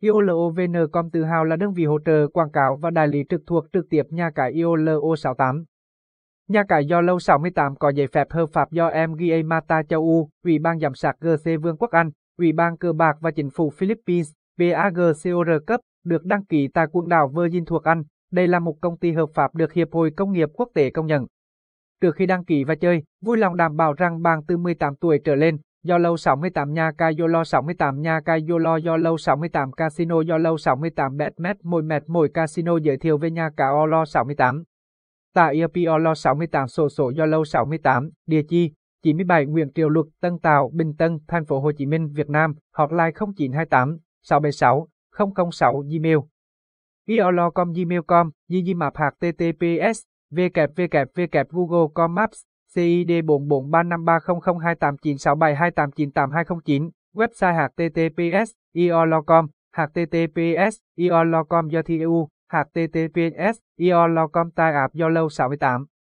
IOLOVN.com tự hào là đơn vị hỗ trợ quảng cáo và đại lý trực thuộc trực tiếp nhà cái IOLO68. Nhà cái do lâu 68 có giấy phép hợp pháp do MGA Mata châu Âu, Ủy ban giám sát GC Vương quốc Anh, Ủy ban cờ bạc và chính phủ Philippines, BAGCOR cấp, được đăng ký tại quần đảo Virgin thuộc Anh. Đây là một công ty hợp pháp được Hiệp hội Công nghiệp Quốc tế công nhận. Trước khi đăng ký và chơi, vui lòng đảm bảo rằng bạn từ 18 tuổi trở lên, do lâu 68 nhà ca Yolo 68 nhà ca Yolo do lâu 68 casino do lâu 68 bet met mồi mét mồi casino giới thiệu về nhà cả Olo 68. Tại ERP 68 sổ sổ do lâu 68, địa chỉ 97 Nguyễn Triều Luật, Tân Tàu, Bình Tân, Thành phố Hồ Chí Minh, Việt Nam, hotline 0928 676 006 Gmail. Iolo.com Gmail.com, Gmail HTTPS, www Google.com Maps, CID 44353002896728982009, website https iolo.com, https iolo.com do TU, https iolo.com tai app do lâu 68.